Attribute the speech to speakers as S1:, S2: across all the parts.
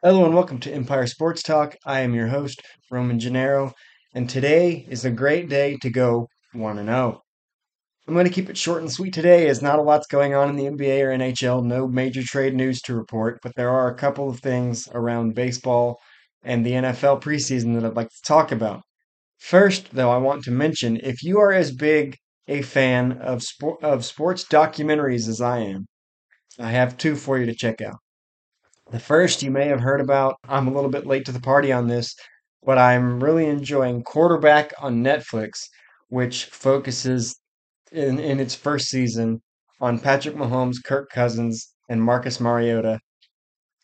S1: Hello and welcome to Empire Sports Talk. I am your host, Roman Gennaro, and today is a great day to go 1 0. I'm going to keep it short and sweet today, as not a lot's going on in the NBA or NHL, no major trade news to report, but there are a couple of things around baseball and the NFL preseason that I'd like to talk about. First, though, I want to mention if you are as big a fan of, sport, of sports documentaries as I am, I have two for you to check out. The first you may have heard about, I'm a little bit late to the party on this, but I'm really enjoying Quarterback on Netflix, which focuses in, in its first season on Patrick Mahomes, Kirk Cousins, and Marcus Mariota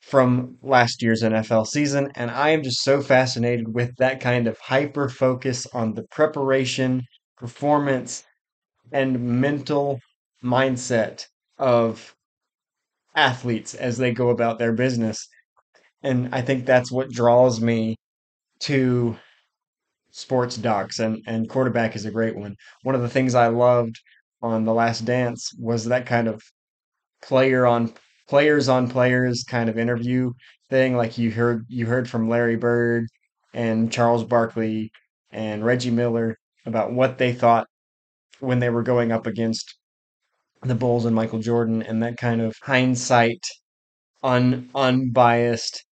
S1: from last year's NFL season. And I am just so fascinated with that kind of hyper focus on the preparation, performance, and mental mindset of athletes as they go about their business. And I think that's what draws me to sports docs and, and quarterback is a great one. One of the things I loved on The Last Dance was that kind of player on players on players kind of interview thing. Like you heard you heard from Larry Bird and Charles Barkley and Reggie Miller about what they thought when they were going up against the Bulls and Michael Jordan and that kind of hindsight, un unbiased,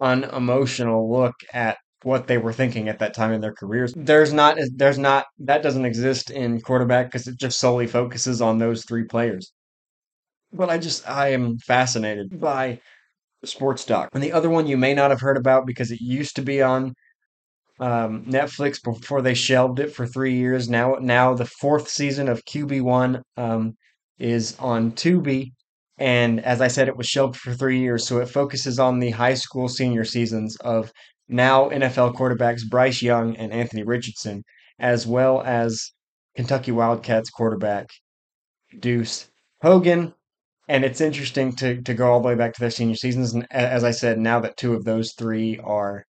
S1: unemotional look at what they were thinking at that time in their careers. There's not there's not that doesn't exist in quarterback because it just solely focuses on those three players. But I just I am fascinated by sports doc. And the other one you may not have heard about because it used to be on um, Netflix before they shelved it for three years. Now now the fourth season of QB one um, is on Tubi. And as I said, it was shelved for three years, so it focuses on the high school senior seasons of now NFL quarterbacks Bryce Young and Anthony Richardson, as well as Kentucky Wildcats quarterback Deuce Hogan. And it's interesting to, to go all the way back to their senior seasons. And as I said, now that two of those three are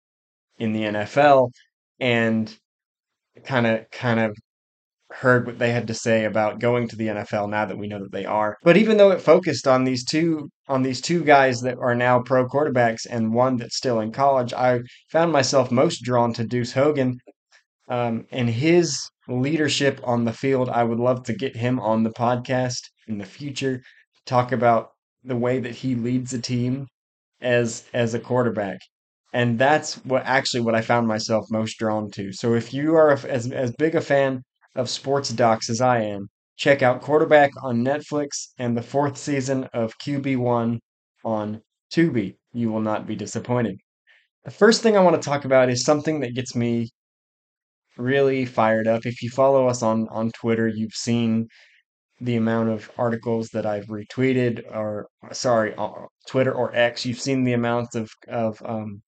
S1: in the NFL and kind of kind of heard what they had to say about going to the NFL now that we know that they are. But even though it focused on these two on these two guys that are now pro quarterbacks and one that's still in college, I found myself most drawn to Deuce Hogan um, and his leadership on the field. I would love to get him on the podcast in the future, talk about the way that he leads a team as as a quarterback and that's what actually what I found myself most drawn to. So if you are as as big a fan of sports docs as I am, check out Quarterback on Netflix and the fourth season of QB1 on Tubi. You will not be disappointed. The first thing I want to talk about is something that gets me really fired up. If you follow us on on Twitter, you've seen the amount of articles that I've retweeted or sorry, uh, Twitter or X. You've seen the amount of of um,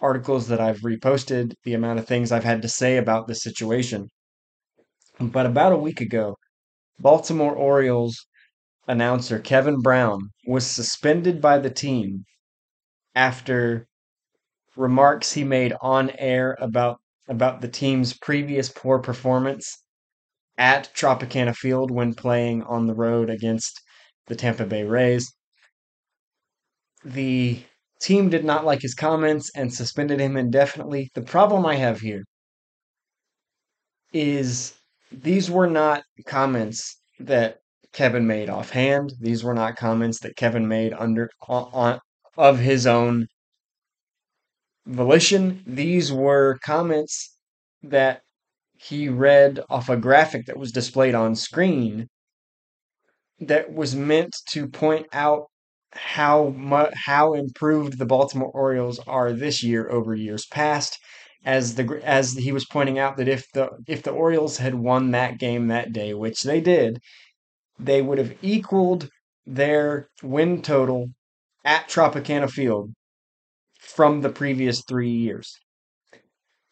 S1: articles that I've reposted, the amount of things I've had to say about this situation. But about a week ago, Baltimore Orioles announcer Kevin Brown was suspended by the team after remarks he made on air about about the team's previous poor performance at Tropicana Field when playing on the road against the Tampa Bay Rays. The team did not like his comments and suspended him indefinitely. The problem I have here is these were not comments that Kevin made offhand. These were not comments that Kevin made under on, on of his own volition. These were comments that he read off a graphic that was displayed on screen that was meant to point out how mu- how improved the Baltimore Orioles are this year over years past as the as he was pointing out that if the if the Orioles had won that game that day, which they did, they would have equaled their win total at Tropicana Field from the previous 3 years.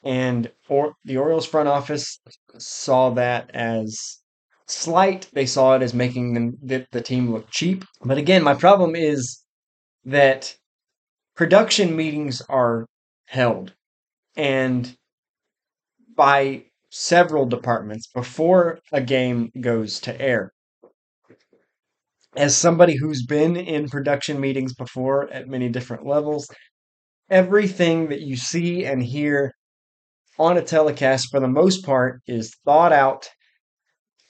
S1: And or the Orioles front office saw that as slight. They saw it as making them the, the team look cheap. But again, my problem is that production meetings are held and by several departments before a game goes to air. as somebody who's been in production meetings before at many different levels, everything that you see and hear on a telecast, for the most part, is thought out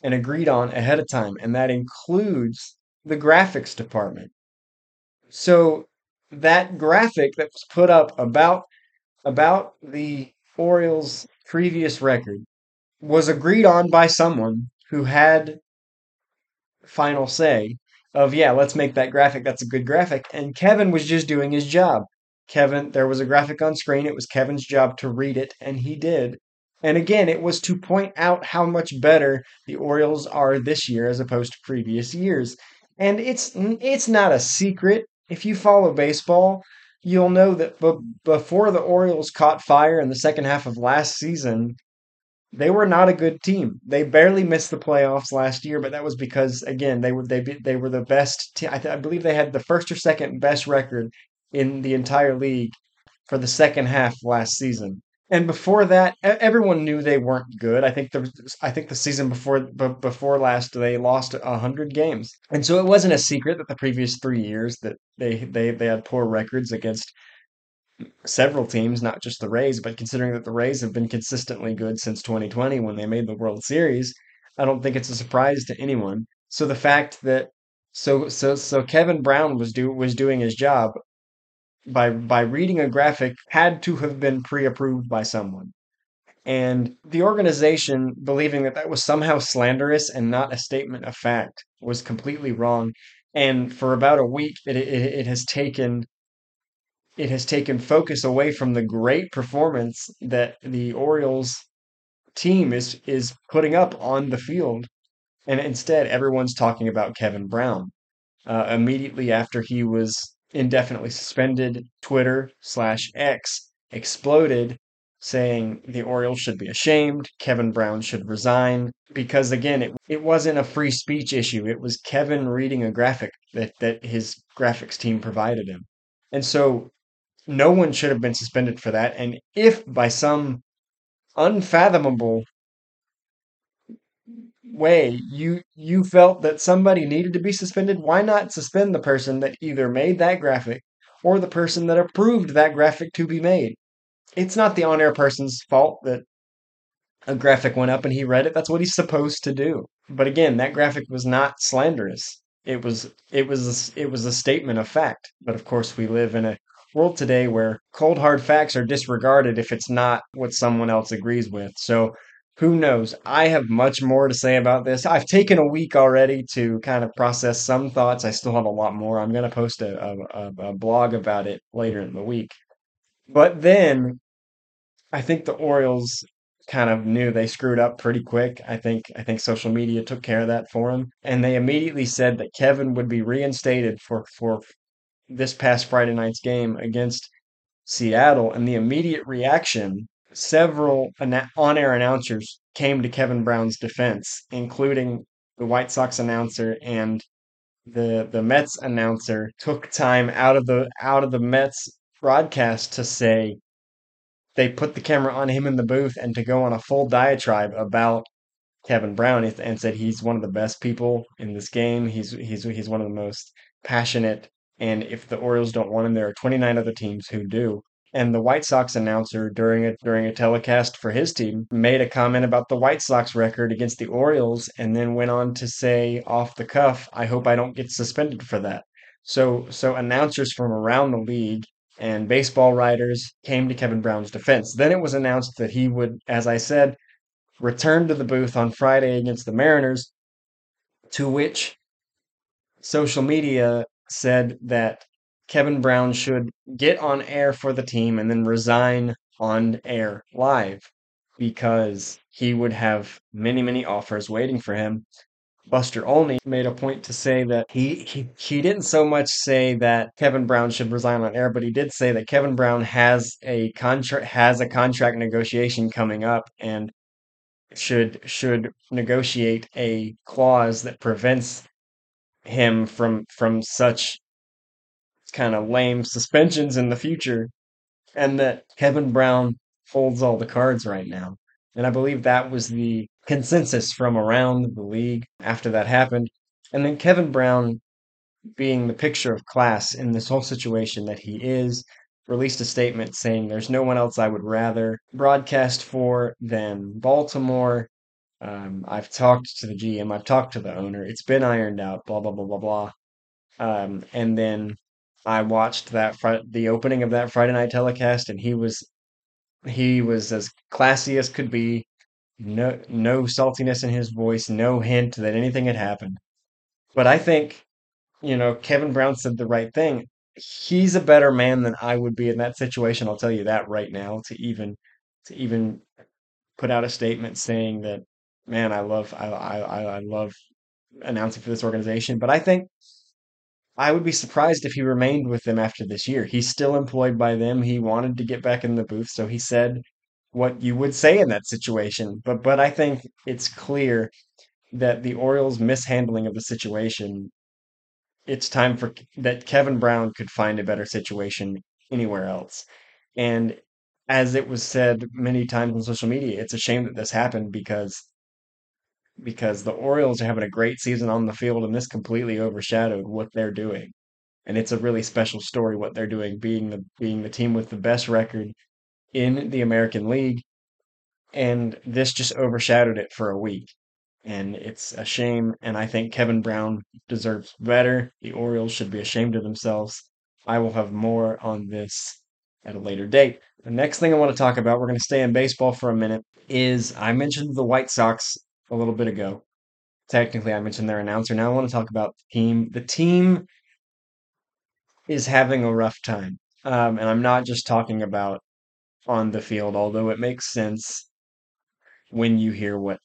S1: and agreed on ahead of time, and that includes the graphics department. So that graphic that was put up about about the Orioles' previous record was agreed on by someone who had final say of yeah, let's make that graphic. That's a good graphic. And Kevin was just doing his job. Kevin, there was a graphic on screen. It was Kevin's job to read it, and he did. And again, it was to point out how much better the Orioles are this year as opposed to previous years. And it's it's not a secret. If you follow baseball, you'll know that b- hmm. before the Orioles caught fire in the second half of last season, they were not a good team. They barely missed the playoffs last year, but that was because again they were they they were the best. Te- I, th- I believe they had the first or second best record in the entire league for the second half last season. And before that, everyone knew they weren't good. I think the I think the season before b- before last they lost hundred games, and so it wasn't a secret that the previous three years that they they they had poor records against several teams, not just the Rays, but considering that the Rays have been consistently good since 2020 when they made the World Series, I don't think it's a surprise to anyone. So the fact that so so so Kevin Brown was do was doing his job by by reading a graphic had to have been pre-approved by someone. And the organization believing that that was somehow slanderous and not a statement of fact was completely wrong. And for about a week, it, it, it has taken it has taken focus away from the great performance that the Orioles team is is putting up on the field, and instead everyone's talking about Kevin Brown. Uh, immediately after he was indefinitely suspended, Twitter slash X exploded, saying the Orioles should be ashamed, Kevin Brown should resign, because again, it it wasn't a free speech issue. It was Kevin reading a graphic that that his graphics team provided him. And so no one should have been suspended for that. And if by some unfathomable way you you felt that somebody needed to be suspended, why not suspend the person that either made that graphic or the person that approved that graphic to be made? It's not the on-air person's fault that a graphic went up and he read it. That's what he's supposed to do. But again, that graphic was not slanderous. It was it was a, it was a statement of fact. But of course, we live in a world today where cold hard facts are disregarded if it's not what someone else agrees with. So who knows? I have much more to say about this. I've taken a week already to kind of process some thoughts. I still have a lot more. I'm going to post a, a, a blog about it later in the week. But then I think the Orioles kind of knew they screwed up pretty quick. I think I think social media took care of that for them, and they immediately said that Kevin would be reinstated for for this past Friday night's game against Seattle, and the immediate reaction, several on-air announcers came to Kevin Brown's defense, including the White Sox announcer and the the Mets announcer took time out of the out of the Mets broadcast to say they put the camera on him in the booth and to go on a full diatribe about Kevin Brown and said he's one of the best people in this game. He's he's he's one of the most passionate and if the Orioles don't want him, there are 29 other teams who do. And the White Sox announcer during a during a telecast for his team made a comment about the White Sox record against the Orioles and then went on to say off the cuff, I hope I don't get suspended for that. So so announcers from around the league and baseball writers came to Kevin Brown's defense. Then it was announced that he would, as I said, return to the booth on Friday against the Mariners, to which social media said that Kevin Brown should get on air for the team and then resign on air live because he would have many, many offers waiting for him. Buster Olney made a point to say that he, he he didn't so much say that Kevin Brown should resign on air, but he did say that Kevin Brown has a contract has a contract negotiation coming up and should should negotiate a clause that prevents him from from such kind of lame suspensions in the future, and that Kevin Brown holds all the cards right now. And I believe that was the consensus from around the league after that happened. And then Kevin Brown being the picture of class in this whole situation that he is, released a statement saying there's no one else I would rather broadcast for than Baltimore. Um, I've talked to the GM, I've talked to the owner. It's been ironed out, blah blah blah blah blah. Um, and then I watched that fr- the opening of that Friday night telecast, and he was he was as classy as could be. No no saltiness in his voice, no hint that anything had happened. But I think you know, Kevin Brown said the right thing. He's a better man than I would be in that situation. I'll tell you that right now. To even to even put out a statement saying that, man, I love I I I I love announcing for this organization. But I think I would be surprised if he remained with them after this year. He's still employed by them. He wanted to get back in the booth, so he said what you would say in that situation. But but I think it's clear that the Orioles' mishandling of the situation it's time for that Kevin Brown could find a better situation anywhere else. And as it was said many times on social media, it's a shame that this happened because because the Orioles are having a great season on the field and this completely overshadowed what they're doing. And it's a really special story what they're doing, being the being the team with the best record in the American League, and this just overshadowed it for a week and it's a shame. And I think Kevin Brown deserves better. The Orioles should be ashamed of themselves. I will have more on this at a later date. The next thing I want to talk about, we're going to stay in baseball for a minute, is I mentioned the White Sox a little bit ago. Technically, I mentioned their announcer. Now I want to talk about the team. The team is having a rough time. Um, and I'm not just talking about on the field, although it makes sense when you hear what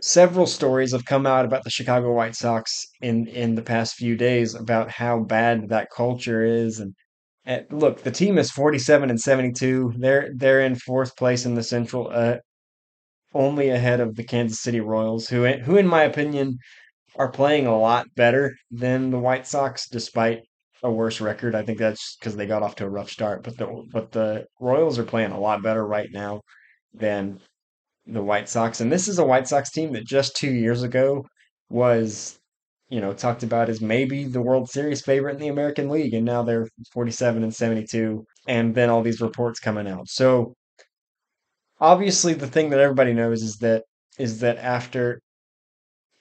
S1: several stories have come out about the Chicago White Sox in in the past few days about how bad that culture is and, and look, the team is 47 and 72. They're they're in fourth place in the Central uh, only ahead of the Kansas City Royals who who in my opinion are playing a lot better than the White Sox despite a worse record. I think that's because they got off to a rough start, but the but the Royals are playing a lot better right now than the White Sox. And this is a White Sox team that just two years ago was, you know, talked about as maybe the World Series favorite in the American League. And now they're 47 and 72. And then all these reports coming out. So obviously the thing that everybody knows is that is that after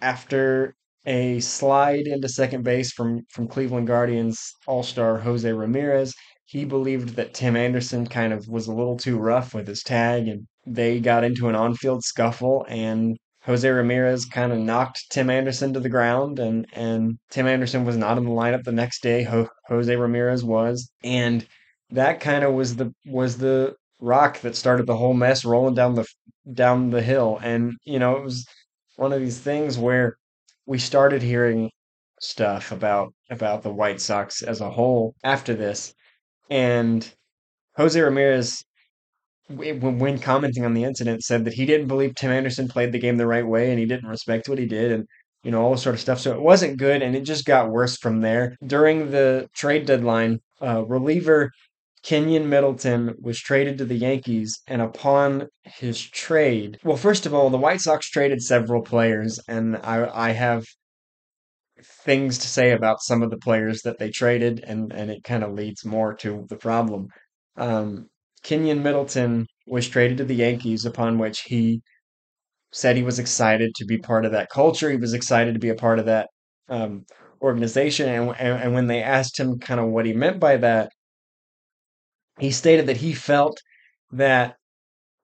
S1: after a slide into second base from from Cleveland Guardians All-Star Jose Ramirez, he believed that Tim Anderson kind of was a little too rough with his tag and they got into an on-field scuffle and Jose Ramirez kind of knocked Tim Anderson to the ground and and Tim Anderson was not in the lineup the next day Ho- Jose Ramirez was and that kind of was the was the rock that started the whole mess rolling down the down the hill and you know it was one of these things where we started hearing stuff about about the White Sox as a whole after this and Jose Ramirez when, commenting on the incident, said that he didn't believe Tim Anderson played the game the right way and he didn't respect what he did and you know all this sort of stuff. So it wasn't good, and it just got worse from there. During the trade deadline, uh, reliever Keynan Middleton was traded to the Yankees, and upon his trade, well, first of all, the White Sox traded several players, and I I have things to say about some of the players that they traded, and and it kind of leads more to the problem. Um, Keynan Middleton was traded to the Yankees, upon which he said he was excited to be part of that culture. He was excited to be a part of that um, organization. And, and, and when they asked him kind of what he meant by that, he stated that he felt that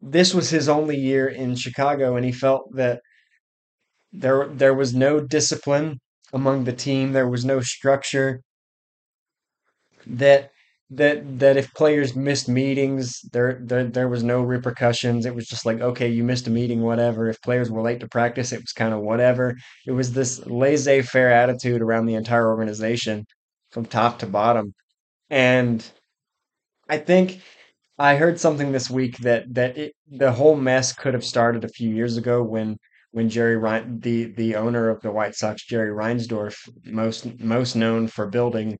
S1: this was his only year in Chicago, and he felt that there there was no discipline among the team, there was no structure, that that that if players missed meetings, there, there there was no repercussions. It was just like, okay, you missed a meeting, whatever. If players were late to practice, it was kind of whatever. It was this laissez-faire attitude around the entire organization from top to bottom. And I think I heard something this week that that it, the whole mess could have started a few years ago when when Jerry Rein, the the owner of the White Sox, Jerry Reinsdorf, most most known for building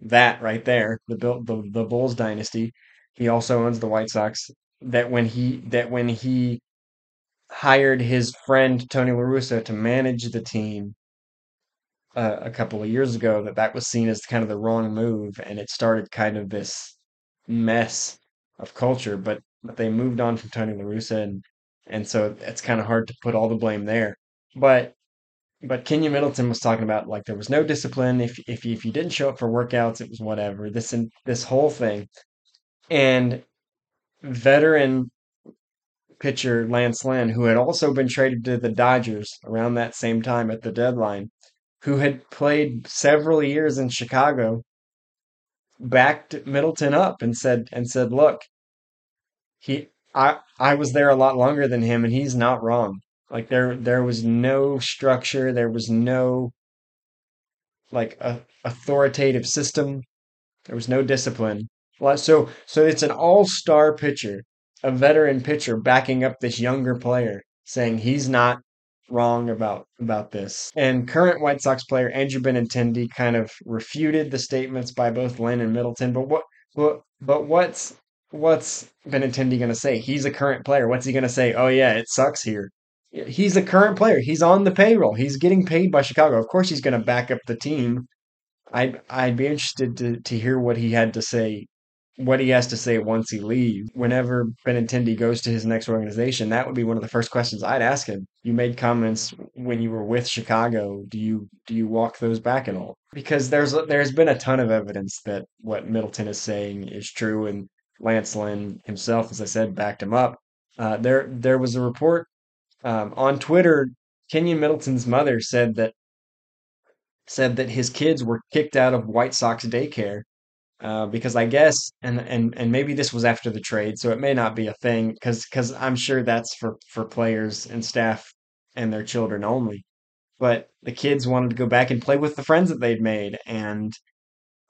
S1: that right there, the Bill, the the Bulls dynasty. He also owns the White Sox. That when he that when he hired his friend Tony La Russa to manage the team, uh, a couple of years ago that that was seen as kind of the wrong move, and it started kind of this mess of culture. But but they moved on from Tony La Russa, and and so it's kind of hard to put all the blame there. But but Keynan Middleton was talking about like there was no discipline. If if you, if you didn't show up for workouts, it was whatever. This and this whole thing, and veteran pitcher Lance Lynn, who had also been traded to the Dodgers around that same time at the deadline, who had played several years in Chicago, backed Middleton up and said and said, "Look, he I I was there a lot longer than him, and he's not wrong. Like there there was no structure, there was no like a authoritative system, there was no discipline. So so it's an all-star pitcher, a veteran pitcher backing up this younger player, saying he's not wrong about about this. And current White Sox player Andrew Benintendi kind of refuted the statements by both Lynn and Middleton. But what but but what's what's Benintendi going to say? He's a current player. What's he going to say? Oh yeah, it sucks here. He's a current player. He's on the payroll. He's getting paid by Chicago. Of course, he's going to back up the team. I'd I'd be interested to to hear what he had to say what he has to say once he leaves. Whenever Benintendi goes to his next organization, that would be one of the first questions I'd ask him. You made comments when you were with Chicago. Do you do you walk those back at all? Because there's there's been a ton of evidence that what Middleton is saying is true, and Lance Lynn himself, as I said, backed him up. Uh, there there was a report um, on Twitter. Keynan Middleton's mother said that said that his kids were kicked out of White Sox daycare uh, because I guess and and and maybe this was after the trade, so it may not be a thing because because I'm sure that's for for players and staff and their children only. But the kids wanted to go back and play with the friends that they'd made, and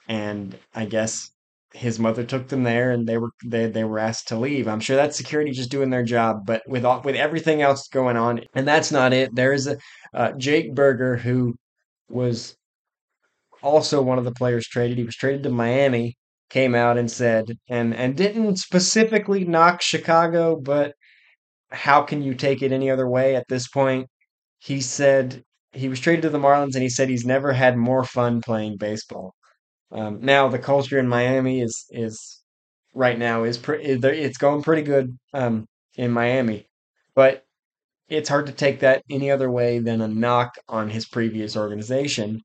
S1: and I guess his mother took them there, and they were they they were asked to leave. I'm sure that's security just doing their job, but with all, with everything else going on, and that's not it. There is a uh, Jake Burger who was also one of the players traded. He was traded to Miami, came out and said, and and didn't specifically knock Chicago, but how can you take it any other way at this point? He said he was traded to the Marlins, and he said he's never had more fun playing baseball. Um, now the culture in Miami is is right now is pretty. It's going pretty good um, in Miami, but it's hard to take that any other way than a knock on his previous organization.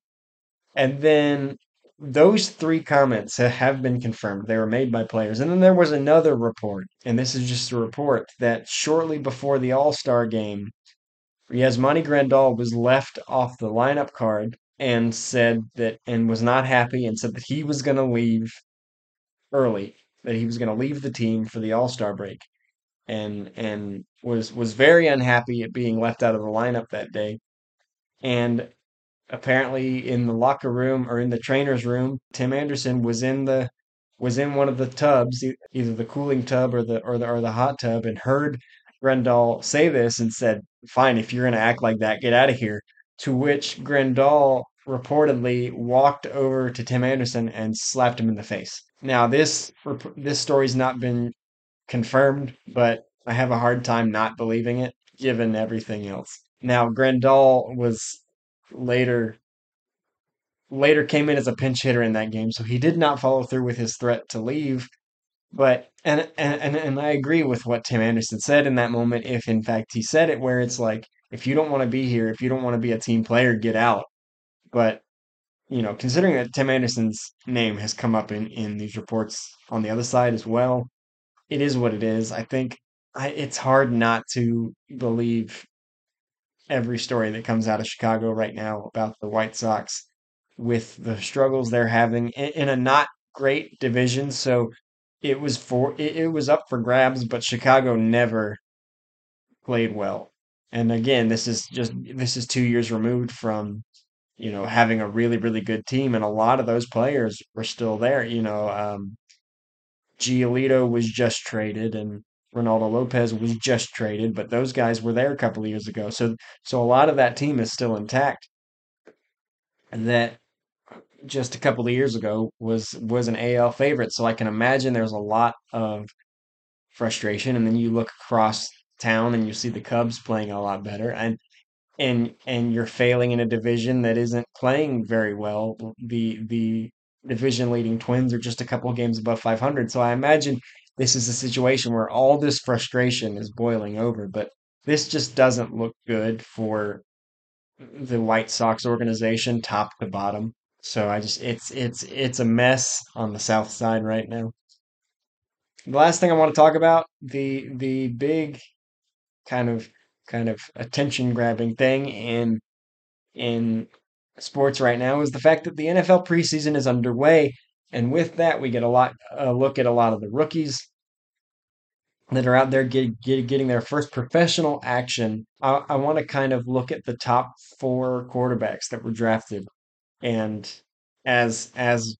S1: And then those three comments have been confirmed. They were made by players. And then there was another report, and this is just a report that shortly before the All Star game, Yasmani Grandal was left off the lineup card and said that, and was not happy, and said that he was going to leave early, that he was going to leave the team for the All Star break, and and was was very unhappy at being left out of the lineup that day. And apparently in the locker room or in the trainer's room, Tim Anderson was in the was in one of the tubs, either the cooling tub or the or the or the hot tub, and heard Grandal say this and said, "Fine, if you're going to act like that, get out of here." To which Grandal reportedly walked over to Tim Anderson and slapped him in the face. Now this this story's not been confirmed, but I have a hard time not believing it given everything else. Now Grandal was later later came in as a pinch hitter in that game, so he did not follow through with his threat to leave. But and and and I agree with what Tim Anderson said in that moment. If in fact he said it, where it's like, if you don't want to be here, if you don't want to be a team player, get out. But you know, considering that Tim Anderson's name has come up in in these reports on the other side as well, it is what it is. I think I, it's hard not to believe every story that comes out of Chicago right now about the White Sox with the struggles they're having in, a not great division. So it was for it was up for grabs, but Chicago never played well. And again, this is just this is two years removed from you know having a really really good team, and a lot of those players were still there. You know, um, Giolito was just traded, and Reynaldo Lopez was just traded, but those guys were there a couple of years ago. So so a lot of that team is still intact. That just a couple of years ago was was an AL favorite. So I can imagine there's a lot of frustration. And then you look across town and you see the Cubs playing a lot better. And and and you're failing in a division that isn't playing very well. The the division leading Twins are just a couple of games above 500. So I imagine this is a situation where all this frustration is boiling over, but this just doesn't look good for the White Sox organization top to bottom. So I just it's it's it's a mess on the south side right now. The last thing I want to talk about, the the big kind of kind of attention grabbing thing in in sports right now is the fact that the NFL preseason is underway, and with that we get a lot a look at a lot of the rookies that are out there get, get, getting their first professional action. I, I want to kind of look at the top four quarterbacks that were drafted, and as as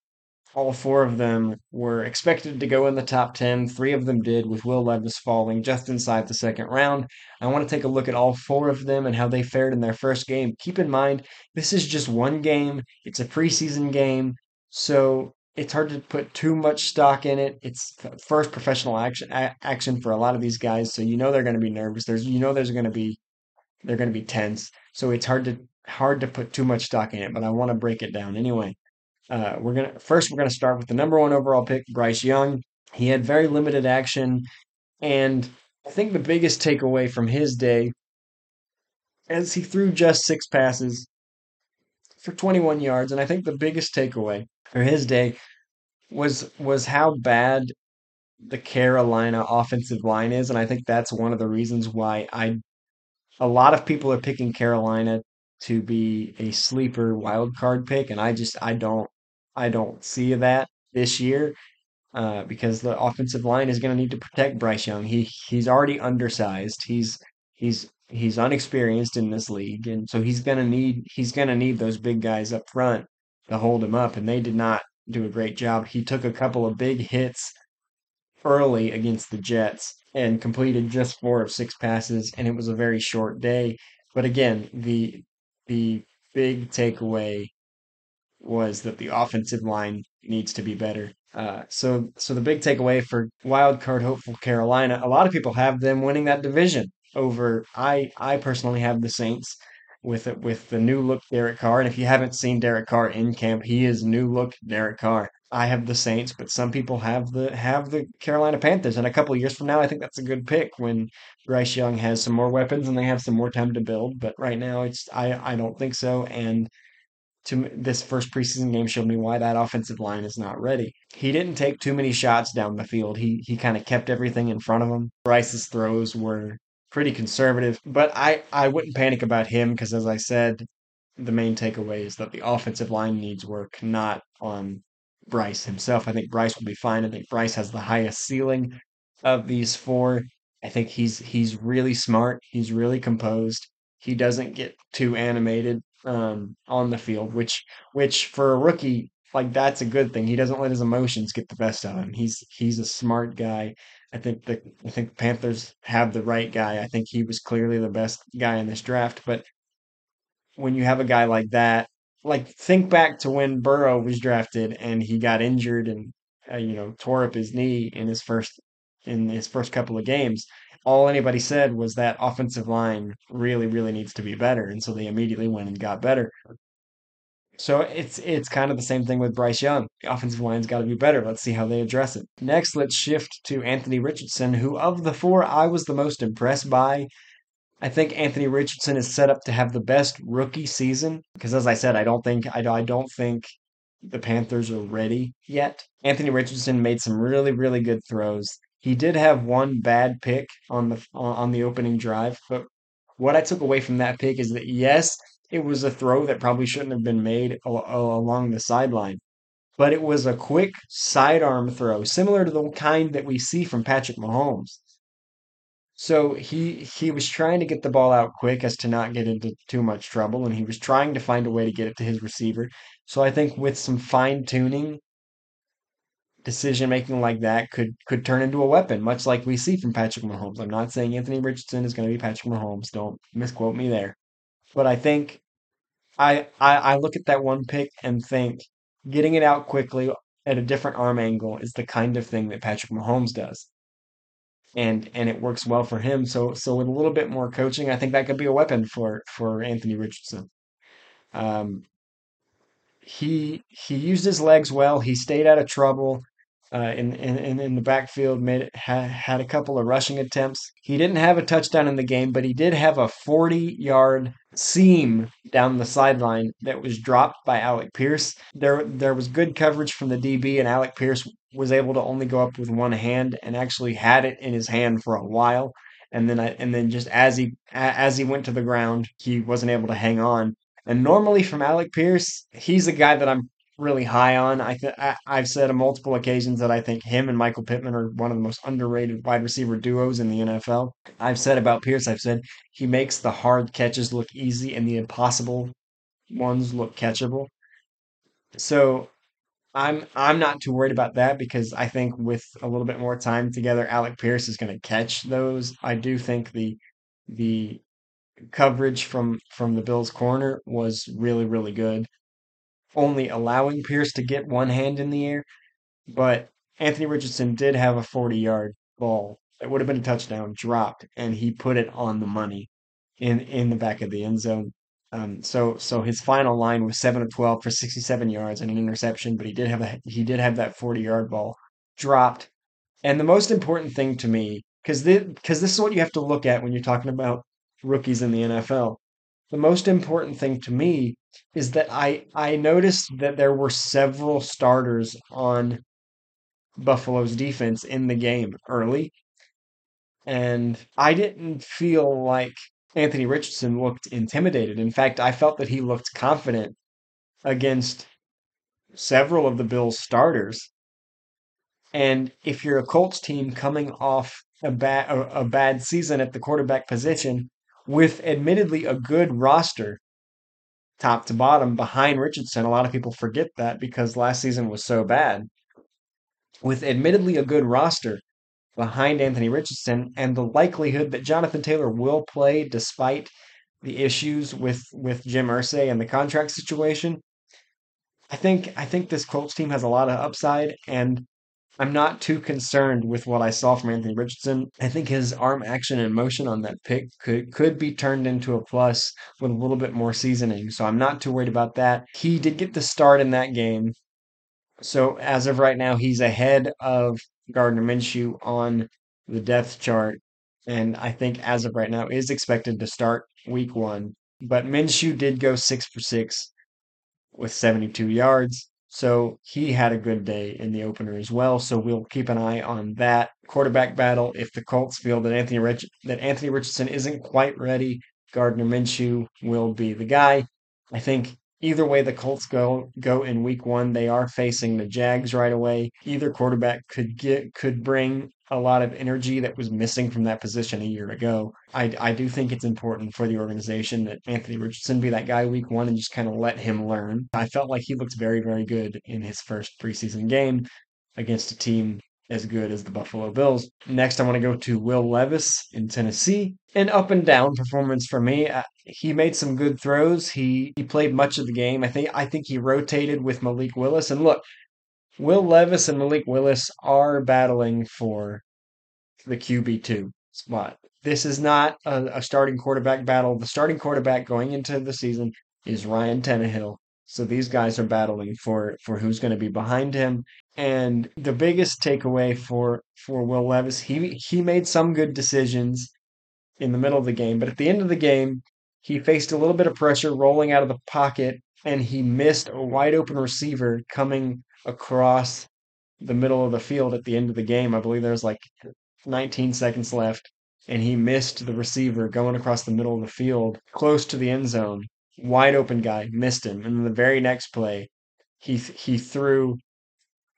S1: all four of them were expected to go in the top 10. Three of them did, with Will Levis falling just inside the second round. I want to take a look at all four of them and how they fared in their first game. Keep in mind, this is just one game, it's a preseason game, so it's hard to put too much stock in it. It's first professional action action for a lot of these guys, so you know they're going to be nervous. There's you know there's going to be they're going to be tense. So it's hard to hard to put too much stock in it, but I want to break it down anyway. Uh, we're gonna first we're gonna start with the number one overall pick, Bryce Young. He had very limited action, and I think the biggest takeaway from his day, as he threw just six passes for 21 yards, and I think the biggest takeaway for his day was was how bad the Carolina offensive line is, and I think that's one of the reasons why I a lot of people are picking Carolina to be a sleeper wild card pick, and I just I don't I don't see that this year uh, because the offensive line is going to need to protect Bryce Young. He he's already undersized. He's he's he's unexperienced in this league, and so he's going to need he's going to need those big guys up front to hold him up. And they did not do a great job. He took a couple of big hits early against the Jets and completed just four of six passes, and it was a very short day. But again, the the big takeaway was that the offensive line needs to be better. Uh, so, so the big takeaway for wild card hopeful Carolina, a lot of people have them winning that division over. I, I personally have the Saints with it with the new look Derek Carr. And if you haven't seen Derek Carr in camp, he is new look Derek Carr. I have the Saints, but some people have the have the Carolina Panthers. And a couple years from now, I think that's a good pick when Bryce Young has some more weapons and they have some more time to build. But right now, it's I I don't think so. And to this first preseason game showed me why that offensive line is not ready. He didn't take too many shots down the field. He he kind of kept everything in front of him. Bryce's throws were pretty conservative, but I I wouldn't panic about him because as I said, the main takeaway is that the offensive line needs work, not on Bryce himself. I think Bryce will be fine. I think Bryce has the highest ceiling of these four. I think he's he's really smart. He's really composed. He doesn't get too animated um, on the field, which which for a rookie, like that's a good thing. He doesn't let his emotions get the best of him. He's he's a smart guy. I think the I think the Panthers have the right guy. I think he was clearly the best guy in this draft. But when you have a guy like that, like think back to when Burrow was drafted and he got injured and uh, you know tore up his knee in his first in his first couple of games all anybody said was that offensive line really, really needs to be better. And so they immediately went and got better. So it's it's kind of the same thing with Bryce Young. The offensive line's got to be better. Let's see how they address it. Next, let's shift to Anthony Richardson, who of the four I was the most impressed by. I think Anthony Richardson is set up to have the best rookie season because, as I said, I don't think I, I don't think the Panthers are ready yet. Anthony Richardson made some really really good throws. He did have one bad pick on the on the opening drive, but what I took away from that pick is that yes, it was a throw that probably shouldn't have been made along the sideline, but it was a quick sidearm throw, similar to the kind that we see from Patrick Mahomes. So he he was trying to get the ball out quick as to not get into too much trouble, and he was trying to find a way to get it to his receiver. So I think with some fine tuning decision making like that could could turn into a weapon, much like we see from Patrick Mahomes. I'm not saying Anthony Richardson is going to be Patrick Mahomes. Don't misquote me there. But I think I, I I look at that one pick and think getting it out quickly at a different arm angle is the kind of thing that Patrick Mahomes does. and and it works well for him. So so with a little bit more coaching, I think that could be a weapon for for Anthony Richardson. Um, he he used his legs well. He stayed out of trouble uh, in, in in the backfield. Made had had a couple of rushing attempts. He didn't have a touchdown in the game, but he did have a 40 yard seam down the sideline that was dropped by Alec Pierce. There there was good coverage from the DB, and Alec Pierce was able to only go up with one hand and actually had it in his hand for a while. And then I, and then just as he as he went to the ground, he wasn't able to hang on. And normally from Alec Pierce, he's a guy that I'm really high on. I th- I, have said on multiple occasions that I think him and Michael Pittman are one of the most underrated wide receiver duos in the NFL. I've said about Pierce, I've said he makes the hard catches look easy and the impossible ones look catchable. So I'm I'm not too worried about that because I think with a little bit more time together, Alec Pierce is going to catch those. I do think the the coverage from from the Bills corner was really really good only allowing Pierce to get one hand in the air, but Anthony Richardson did have a 40 yard ball that would have been a touchdown dropped, and he put it on the money in in the back of the end zone. Um, so so his final line was seven of twelve for 67 yards and an interception, but he did have a he did have that 40 yard ball dropped. And the most important thing to me, because this, cause this is what you have to look at when you're talking about rookies in the NFL. The most important thing to me is that I I noticed that there were several starters on Buffalo's defense in the game early. And I didn't feel like Anthony Richardson looked intimidated. In fact, I felt that he looked confident against several of the Bills' starters. And if you're a Colts team coming off a bad a, a bad season at the quarterback position with admittedly a good roster, top to bottom behind Richardson. A lot of people forget that because last season was so bad. With admittedly a good roster behind Anthony Richardson and the likelihood that Jonathan Taylor will play despite the issues with with Jim Irsay and the contract situation, I think I think this Colts team has a lot of upside and I'm not too concerned with what I saw from Anthony Richardson. I think his arm action and motion on that pick could could be turned into a plus with a little bit more seasoning. So I'm not too worried about that. He did get the start in that game. So as of right now, he's ahead of Gardner Minshew on the depth chart. And I think as of right now is expected to start week one. But Minshew did go six for six with 72 yards. So he had a good day in the opener as well. So we'll keep an eye on that quarterback battle. If the Colts feel that Anthony Rich- that Anthony Richardson isn't quite ready, Gardner Minshew will be the guy. I think either way the Colts go go in week one, they are facing the Jags right away. Either quarterback could get could bring a lot of energy that was missing from that position a year ago. I, I do think it's important for the organization that Anthony Richardson be that guy week one and just kind of let him learn. I felt like he looked very, very good in his first preseason game against a team as good as the Buffalo Bills. Next, I want to go to Will Levis in Tennessee. An up and down performance for me. Uh, he made some good throws. He he played much of the game. I think I think he rotated with Malik Willis. And look, Will Levis and Malik Willis are battling for the QB2 spot. This is not a, a, starting quarterback battle. The starting quarterback going into the season is Ryan Tannehill. So these guys are battling for for who's going to be behind him. And the biggest takeaway for for Will Levis, he he made some good decisions in the middle of the game, but at the end of the game, he faced a little bit of pressure rolling out of the pocket and he missed a wide open receiver coming across the middle of the field at the end of the game. I believe there was like 19 seconds left, and he missed the receiver going across the middle of the field, close to the end zone. Wide open guy missed him, and then the very next play, he he threw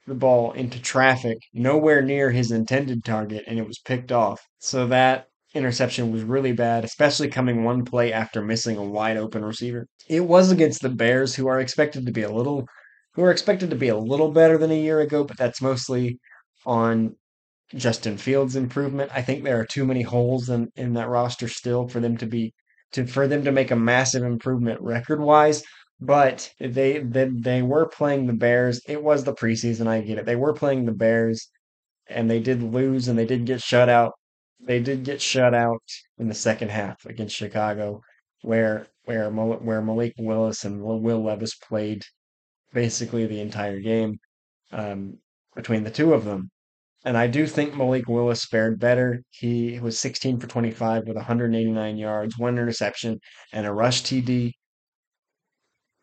S1: the ball into traffic, nowhere near his intended target, and it was picked off. So that interception was really bad, especially coming one play after missing a wide open receiver. It was against the Bears, who are expected to be a little who are expected to be a little better than a year ago, but that's mostly on Justin Fields' improvement. I think there are too many holes in, in that roster still for them to be to for them to make a massive improvement record wise. But they, they they were playing the Bears. It was the preseason. I get it. They were playing the Bears, and they did lose and they did get shut out they did get shut out in the second half against Chicago, where where where Malik Willis and Will Levis played basically the entire game um, between the two of them. And I do think Malik Willis fared better. He was 16 for 25 with 189 yards, one interception, and a rush TD.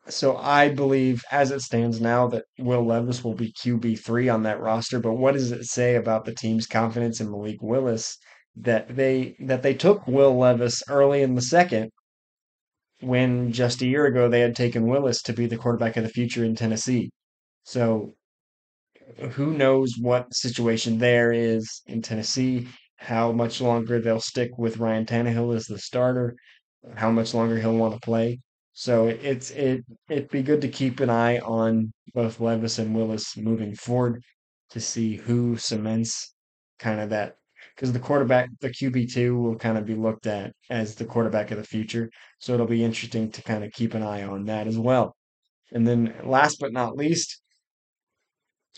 S1: So I believe, as it stands now, that Will Levis will be QB3 on that roster. But what does it say about the team's confidence in Malik Willis that they that they took Will Levis early in the second when just a year ago they had taken Willis to be the quarterback of the future in Tennessee. So who knows what situation there is in Tennessee, how much longer they'll stick with Ryan Tannehill as the starter, how much longer he'll want to play. So it's it it'd be good to keep an eye on both Levis and Willis moving forward to see who cements kind of that because the quarterback, the QB2 will kind of be looked at as the quarterback of the future. So it'll be interesting to kind of keep an eye on that as well. And then last but not least,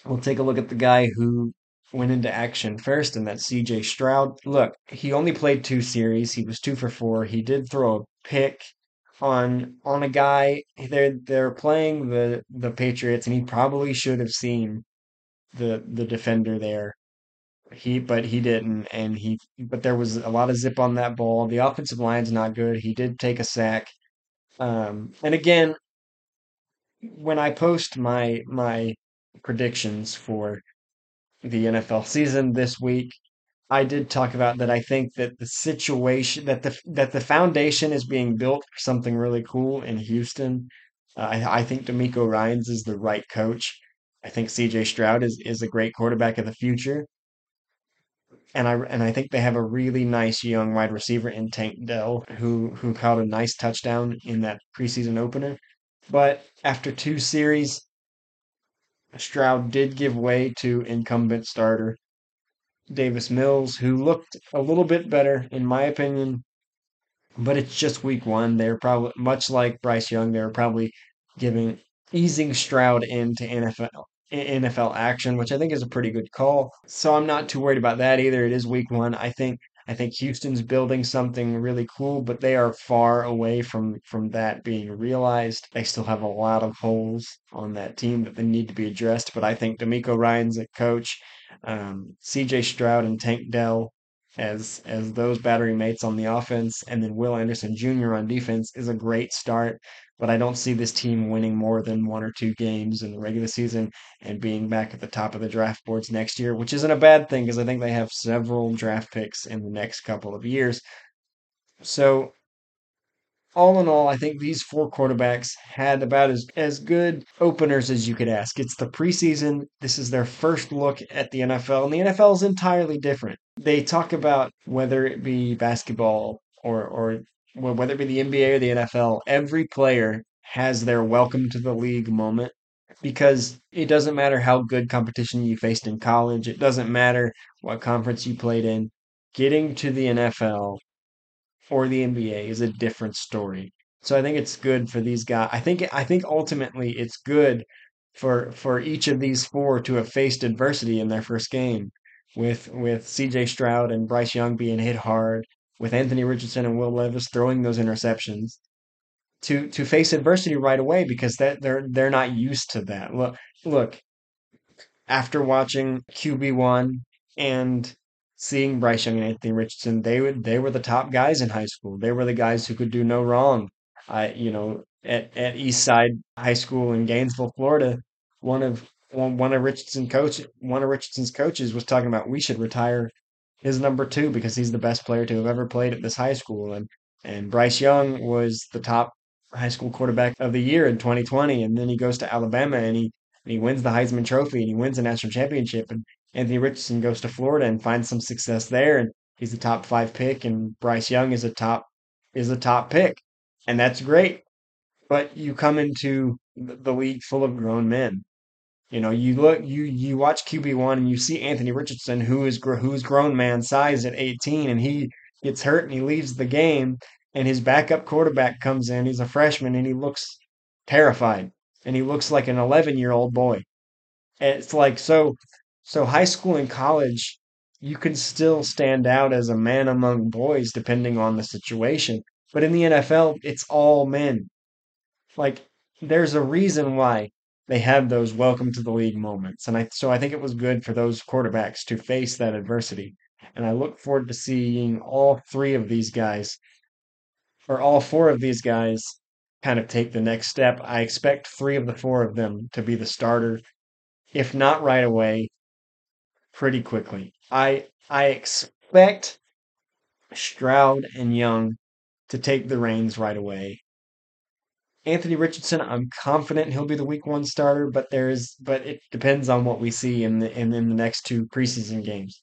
S1: we'll take a look at the guy who went into action first, and that's CJ Stroud. Look, he only played two series. He was two for four. He did throw a pick on on a guy. They're they're playing the the Patriots, and he probably should have seen the the defender there. He but he didn't, and he but there was a lot of zip on that ball. The offensive line's not good. He did take a sack. Um, and again, when I post my my predictions for the NFL season this week, I did talk about that I think that the situation that the that the foundation is being built for something really cool in Houston. Uh, I, I think DeMeco Ryans is the right coach. I think CJ Stroud is is a great quarterback of the future. And I and I think they have a really nice young wide receiver in Tank Dell who who caught a nice touchdown in that preseason opener. But after two series, Stroud did give way to incumbent starter Davis Mills, who looked a little bit better, in my opinion, but it's just week one. They're probably much like Bryce Young, they're probably giving easing Stroud into NFL NFL action, which I think is a pretty good call. So I'm not too worried about that either. It is week one. I think I think Houston's building something really cool, but they are far away from from that being realized. They still have a lot of holes on that team that they need to be addressed. But I think DeMeco Ryans a coach, um, C.J. Stroud and Tank Dell as as those battery mates on the offense, and then Will Anderson Jr. on defense is a great start. But I don't see this team winning more than one or two games in the regular season and being back at the top of the draft boards next year, which isn't a bad thing because I think they have several draft picks in the next couple of years. So all in all, I think these four quarterbacks had about as, as good openers as you could ask. It's the preseason. This is their first look at the NFL, and the NFL is entirely different. They talk about whether it be basketball or, or whether it be the NBA or the NFL, every player has their welcome to the league moment because it doesn't matter how good competition you faced in college, it doesn't matter what conference you played in. Getting to the NFL or the NBA is a different story. So I think it's good for these guys. I think I think ultimately it's good for for each of these four to have faced adversity in their first game with with CJ Stroud and Bryce Young being hit hard, with Anthony Richardson and Will Levis throwing those interceptions to to face adversity right away because that they're they're not used to that. Look look after watching QB1 and seeing Bryce Young and Anthony Richardson, they would they were the top guys in high school. They were the guys who could do no wrong. I you know at at East Side High School in Gainesville, Florida, one of one, of Richardson coach one of Richardson's coaches was talking about we should retire his number two because he's the best player to have ever played at this high school and and Bryce Young was the top high school quarterback of the year in 2020 and then he goes to Alabama and he and he wins the Heisman Trophy and he wins the national championship and Anthony Richardson goes to Florida and finds some success there, and he's a top five pick, and Bryce Young is a top is a top pick, and that's great. But you come into the league full of grown men. You know, you look, you you watch QB one, and you see Anthony Richardson, who is who is grown man size at 18, and he gets hurt and he leaves the game, and his backup quarterback comes in. He's a freshman, and he looks terrified, and he looks like an 11 year old boy. it's like so so high school and college you can still stand out as a man among boys depending on the situation. But in the NFL, it's all men. Like there's a reason why they have those welcome to the league moments. And I so I think it was good for those quarterbacks to face that adversity. And I look forward to seeing all three of these guys or all four of these guys kind of take the next step. I expect three of the four of them to be the starter, if not right away, pretty quickly. I I expect Stroud and Young to take the reins right away. Anthony Richardson, I'm confident he'll be the week one starter, but there's but it depends on what we see in the in, in the next two preseason games.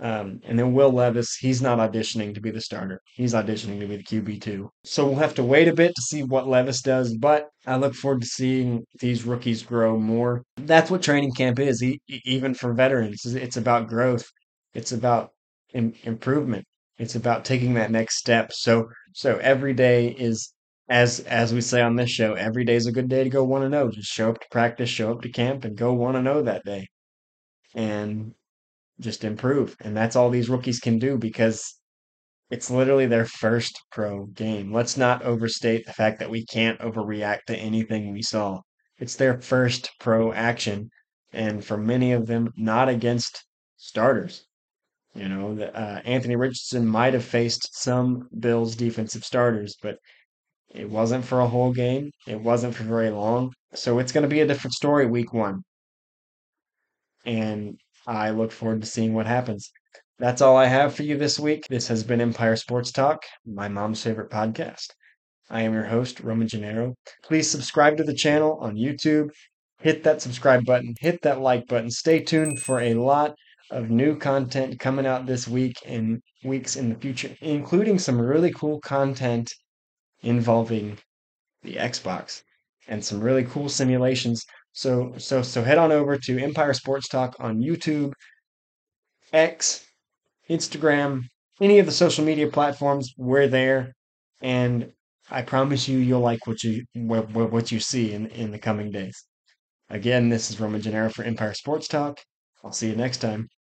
S1: Um, and then Will Levis, he's not auditioning to be the starter. He's auditioning to be the QB2. So we'll have to wait a bit to see what Levis does, but I look forward to seeing these rookies grow more. That's what training camp is, e- even for veterans. It's about growth, it's about Im- improvement, it's about taking that next step. So, so every day is. As as we say on this show, every day is a good day to go one and zero. Just show up to practice, show up to camp, and go one and zero that day. And just improve. And that's all these rookies can do because it's literally their first pro game. Let's not overstate the fact that we can't overreact to anything we saw. It's their first pro action, and for many of them, not against starters. You know, uh, Anthony Richardson might have faced some Bills defensive starters, but it wasn't for a whole game. It wasn't for very long. So it's going to be a different story week one and I look forward to seeing what happens. That's all I have for you this week. This has been Empire Sports Talk, my mom's favorite podcast. I am your host, Roman Gennaro. Please subscribe to the channel on YouTube. Hit that subscribe button, hit that like button. Stay tuned for a lot of new content coming out this week and weeks in the future, including some really cool content involving the Xbox and some really cool simulations so so so head on over to Empire Sports Talk on YouTube, X, Instagram, any of the social media platforms. We're there, and I promise you, you'll like what you what, what you see in in the coming days. Again, this is Roman Gennaro for Empire Sports Talk. I'll see you next time.